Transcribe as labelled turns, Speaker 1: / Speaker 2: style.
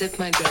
Speaker 1: Will my dress?